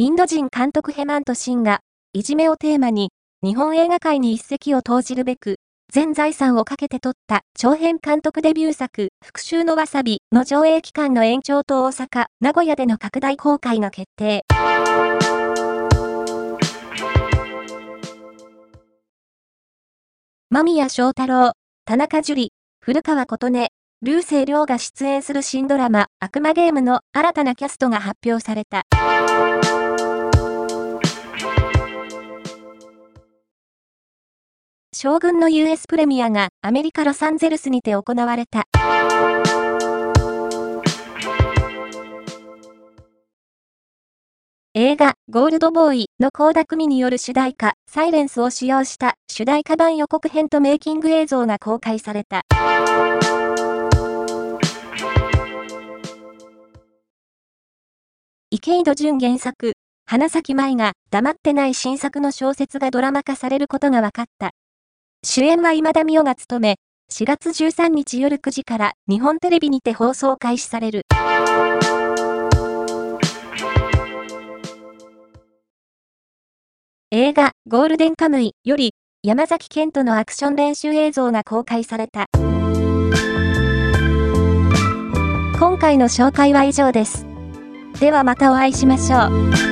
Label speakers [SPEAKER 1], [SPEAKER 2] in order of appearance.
[SPEAKER 1] インド人監督ヘマントシンが、いじめをテーマに、日本映画界に一石を投じるべく、全財産をかけて撮った長編監督デビュー作、復讐のわさびの上映期間の延長と大阪、名古屋での拡大公開が決定。間宮祥太郎、田中樹、古川琴音、流星涼が出演する新ドラマ、悪魔ゲームの新たなキャストが発表された。将軍の US プレミアがアメリカ・ロサンゼルスにて行われた。映画、ゴールドボーイの高田組による主題歌、サイレンスを使用した主題歌版予告編とメイキング映像が公開された。池井戸潤原作、花咲舞が黙ってない新作の小説がドラマ化されることが分かった。主演は今田美桜が務め、4月13日夜9時から日本テレビにて放送開始される。映画ゴールデンカムイより山崎賢人のアクション練習映像が公開された。今回の紹介は以上です。ではまたお会いしましょう。